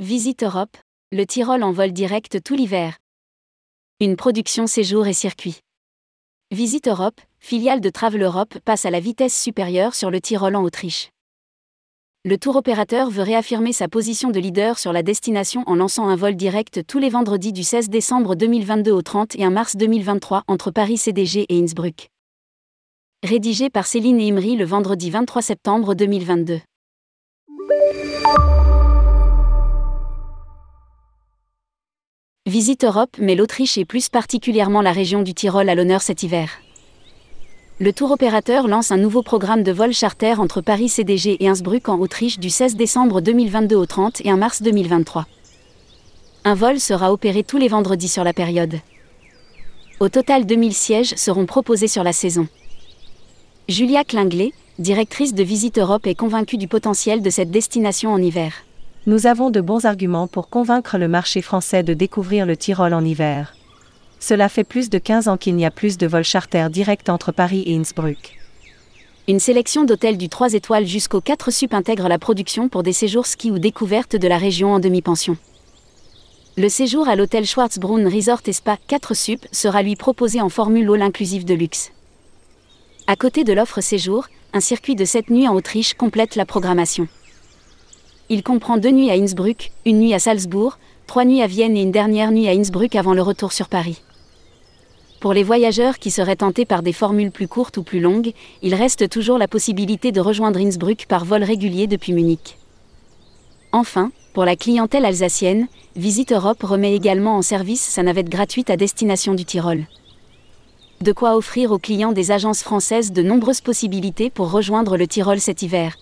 Visite Europe, le Tyrol en vol direct tout l'hiver. Une production séjour et circuit. Visite Europe, filiale de Travel Europe, passe à la vitesse supérieure sur le Tyrol en Autriche. Le tour opérateur veut réaffirmer sa position de leader sur la destination en lançant un vol direct tous les vendredis du 16 décembre 2022 au 31 mars 2023 entre Paris CDG et Innsbruck. Rédigé par Céline et Imri le vendredi 23 septembre 2022. Visite Europe met l'Autriche et plus particulièrement la région du Tyrol à l'honneur cet hiver. Le tour opérateur lance un nouveau programme de vol charter entre Paris CDG et Innsbruck en Autriche du 16 décembre 2022 au 31 mars 2023. Un vol sera opéré tous les vendredis sur la période. Au total 2000 sièges seront proposés sur la saison. Julia Klinglet, directrice de Visite Europe, est convaincue du potentiel de cette destination en hiver. Nous avons de bons arguments pour convaincre le marché français de découvrir le Tyrol en hiver. Cela fait plus de 15 ans qu'il n'y a plus de vols charters directs entre Paris et Innsbruck. Une sélection d'hôtels du 3 étoiles jusqu'au 4 sup intègre la production pour des séjours ski ou découvertes de la région en demi-pension. Le séjour à l'hôtel Schwarzbrunn Resort et Spa 4 sup sera lui proposé en formule all inclusive de luxe. À côté de l'offre séjour, un circuit de 7 nuits en Autriche complète la programmation. Il comprend deux nuits à Innsbruck, une nuit à Salzbourg, trois nuits à Vienne et une dernière nuit à Innsbruck avant le retour sur Paris. Pour les voyageurs qui seraient tentés par des formules plus courtes ou plus longues, il reste toujours la possibilité de rejoindre Innsbruck par vol régulier depuis Munich. Enfin, pour la clientèle alsacienne, Visite Europe remet également en service sa navette gratuite à destination du Tyrol. De quoi offrir aux clients des agences françaises de nombreuses possibilités pour rejoindre le Tyrol cet hiver.